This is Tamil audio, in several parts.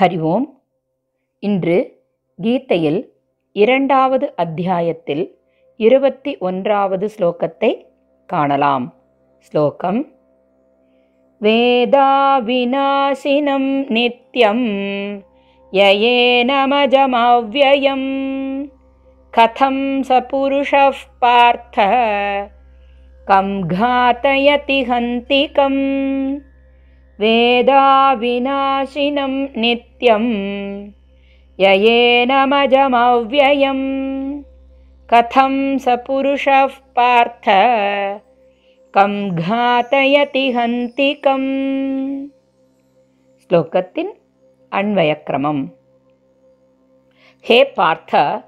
ஹரி ஓம் இன்று கீதையில் இரண்டாவது அத்தியாயத்தில் இருபத்தி ஒன்றாவது ஸ்லோகத்தை காணலாம் ஸ்லோகம் வேதாவிநாசினம் நித்யம் யயேனமஜமவ்யயம் கதம் ச புருஷः பார்த்த கம் घातयति हन्तिकम् वेदाविनाशिनं नित्यं ययेनमजमव्ययं कथं स पुरुषः पार्थातयति हन्तिकम्। श्लोकस्य अन्वयक्रमम् हे पार्थ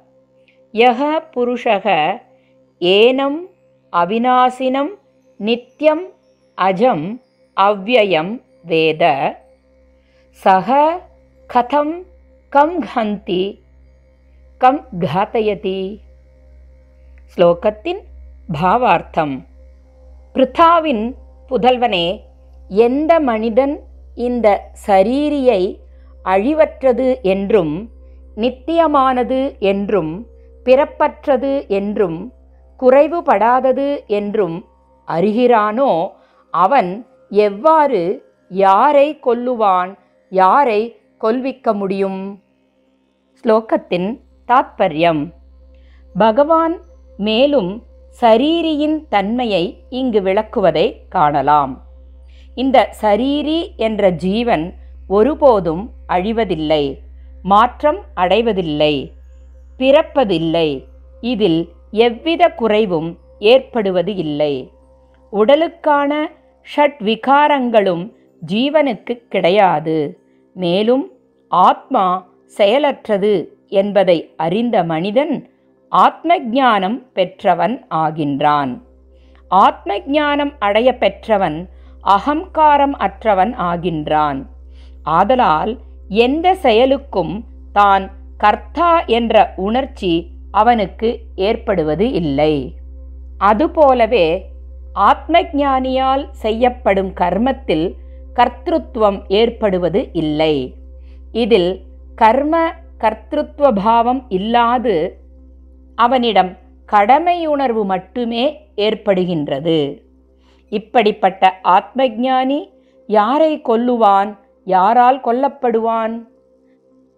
यः पुरुषः एनम् अविनाशिनं नित्यम् अजम् अव्ययम् வேத சக கதம் கம் ஹந்தி கம் घातयति ஸ்லோகத்தின் பாவார்த்தம் பிருத்தாவின் புதல்வனே எந்த மனிதன் இந்த சரீரியை அழிவற்றது என்றும் நித்தியமானது என்றும் பிறப்பற்றது என்றும் குறைவுபடாதது என்றும் அறிகிறானோ அவன் எவ்வாறு யாரை கொல்லுவான் யாரை கொல்விக்க முடியும்? ஸ்லோகத்தின் தாத்பரியம். பகவான் மேலும் சரீரியின் தன்மையை இங்கு விளக்குவதை காணலாம். இந்த சரீரி என்ற ஜீவன் ஒருபோதும் அழிவதில்லை மாற்றம் அடைவதில்லை பிறப்பதில்லை. இதில் எவ்வித குறைவும் ஏற்படுவது இல்லை. உடலுக்கான ஷட் விகாரங்களும் ஜீவனுக்கு கிடையாது. மேலும் ஆத்மா செயலற்றது என்பதை அறிந்த மனிதன் ஆத்ம ஞானம் பெற்றவன் ஆகின்றான். ஆத்ம ஞானம் அடைய பெற்றவன் அகங்காரம் அற்றவன் ஆகின்றான். ஆதலால் எந்த செயலுக்கும் தான் கர்த்தா என்ற உணர்ச்சி அவனுக்கு ஏற்படுவது இல்லை. அதுபோலவே ஆத்ம ஞானியால் செய்யப்படும் கர்மத்தில் கர்த்திருவம் ஏற்படுவது இல்லை. இதில் கர்ம கர்த்திருவ பாவம் இல்லாது அவனிடம் கடமையுணர்வு மட்டுமே ஏற்படுகின்றது. இப்படிப்பட்ட ஆத்மஜானி யாரை கொல்லுவான்? யாரால் கொல்லப்படுவான்?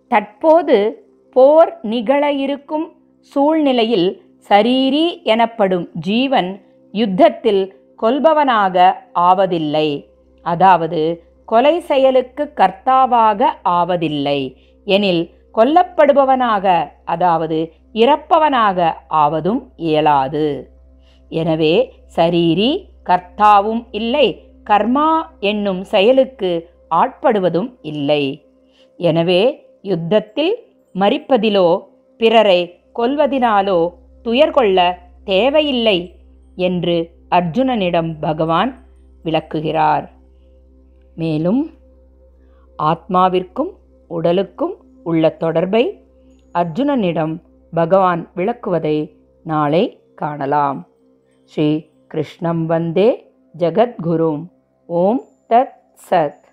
தற்போது போர் நிகழ இருக்கும் சூழ்நிலையில் சரீரி எனப்படும் ஜீவன் யுத்தத்தில் கொல்பவனாக ஆவதில்லை. அதாவது கொலை செயலுக்கு கர்த்தாவாக ஆவதில்லை. எனில் கொல்லப்படுபவனாக அதாவது இறப்பவனாக ஆவதும் இயலாது. எனவே சரீரி கர்த்தாவும் இல்லை கர்மா என்னும் செயலுக்கு ஆட்படுவதும் இல்லை. எனவே யுத்தத்தில் மறிப்பதிலோ பிறரை கொல்வதினாலோ துயர் கொள்ள தேவையில்லை என்று அர்ஜுனனிடம் பகவான் விளக்குகிறார். மேலும் ஆத்மாவிற்கும் உடலுக்கும் உள்ள தொடர்பை அர்ஜுனனிடம் பகவான் விளக்குவதை நாளை காணலாம். ஸ்ரீ கிருஷ்ணம் வந்தே ஜகத்குரும் ஓம் தத் சத்.